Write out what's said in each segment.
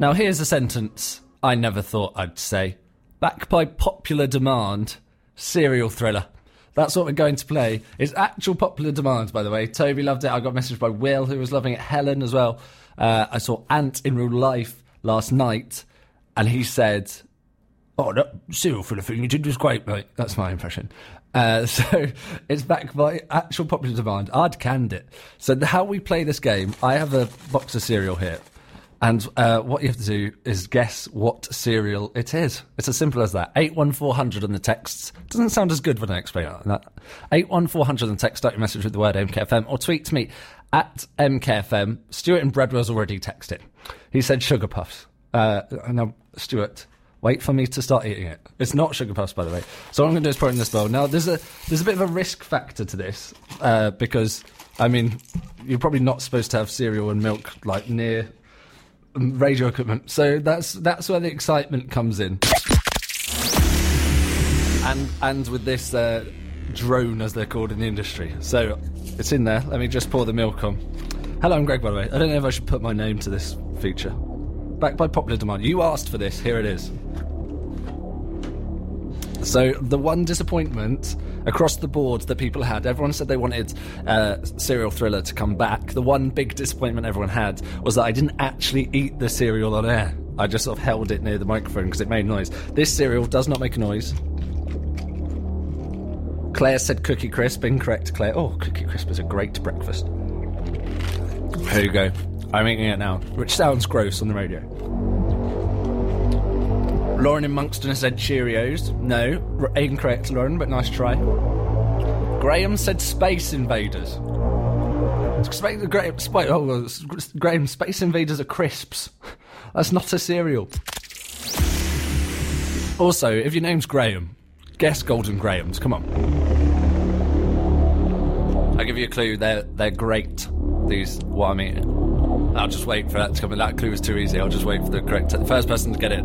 Now, here's a sentence I never thought I'd say. Back by popular demand, serial thriller. That's what we're going to play. It's actual popular demand, by the way. Toby loved it. I got a message by Will, who was loving it. Helen as well. Uh, I saw Ant in real life last night, and he said, "Oh, that serial thriller thing you did was great, mate." That's my impression. Uh, so it's back by actual popular demand. I'd canned it. So how we play this game, I have a box of cereal here. And uh, what you have to do is guess what cereal it is. It's as simple as that. 81400 on the texts. Doesn't sound as good when I explain it that. 81400 on the text, start your message with the word MKFM or tweet to me at MKFM. Stuart in Bradwell's already texted. He said sugar puffs. Uh, now, Stuart, wait for me to start eating it. It's not sugar puffs, by the way. So what I'm going to do is put it in this bowl. Now, there's a there's a bit of a risk factor to this uh, because I mean, you're probably not supposed to have cereal and milk like near radio equipment. So that's that's where the excitement comes in. And and with this uh, drone, as they're called in the industry. So it's in there. Let me just pour the milk on. Hello, I'm Greg. By the way, I don't know if I should put my name to this feature. Back by popular demand. You asked for this. Here it is. So the one disappointment across the board that people had, everyone said they wanted uh, serial thriller to come back. The one big disappointment everyone had was that I didn't actually eat the cereal on air. I just sort of held it near the microphone because it made noise. This cereal does not make a noise. Claire said Cookie Crisp. Incorrect, Claire. Oh, Cookie Crisp is a great breakfast. Here you go. I'm eating it now, which sounds gross on the radio. Lauren in Monkston said Cheerios. No, R- incorrect, Lauren, but nice try. Graham said Space Invaders. Space, Graham, oh, Graham, Space Invaders are crisps. That's not a cereal. Also, if your name's Graham, guess Golden Grahams. Come on. I'll give you a clue. They're they're great. These what I'm eating. I'll just wait for that to come in. That clue was too easy. I'll just wait for the correct the first person to get it.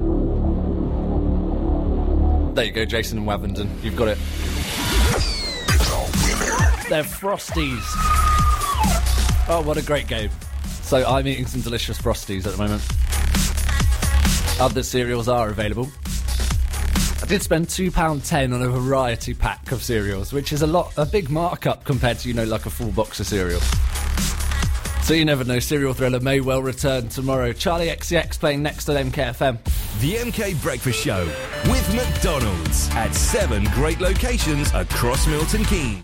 There you go, Jason and Wavendon. You've got it. They're Frosties. Oh, what a great game. So I'm eating some delicious Frosties at the moment. Other cereals are available. I did spend £2.10 on a variety pack of cereals, which is a lot, a big markup compared to, you know, like a full box of cereal. So you never know, Serial Thriller may well return tomorrow. Charli XCX playing next at MKFM. The MK Breakfast Show with McDonald's at seven great locations across Milton Keynes.